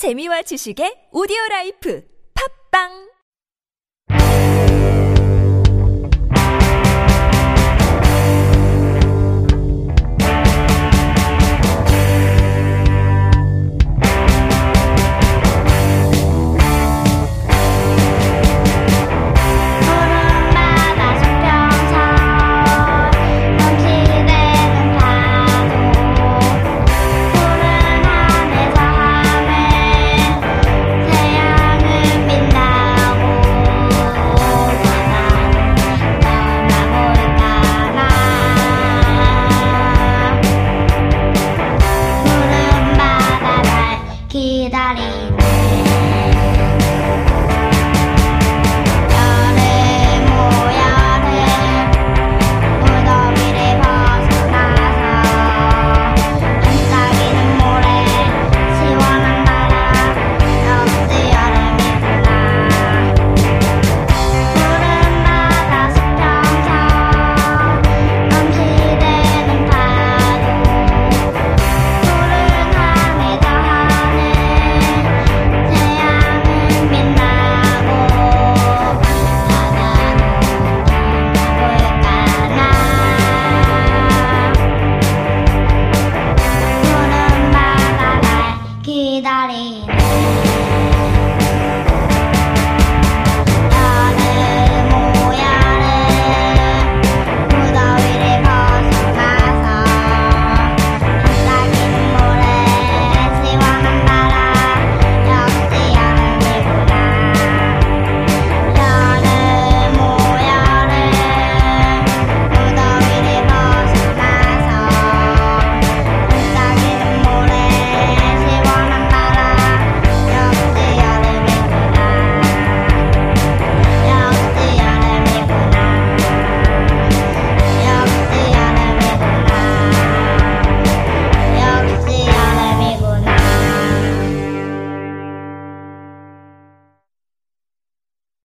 재미와 지식의 오디오 라이프. 팝빵! 意大利。quedaré.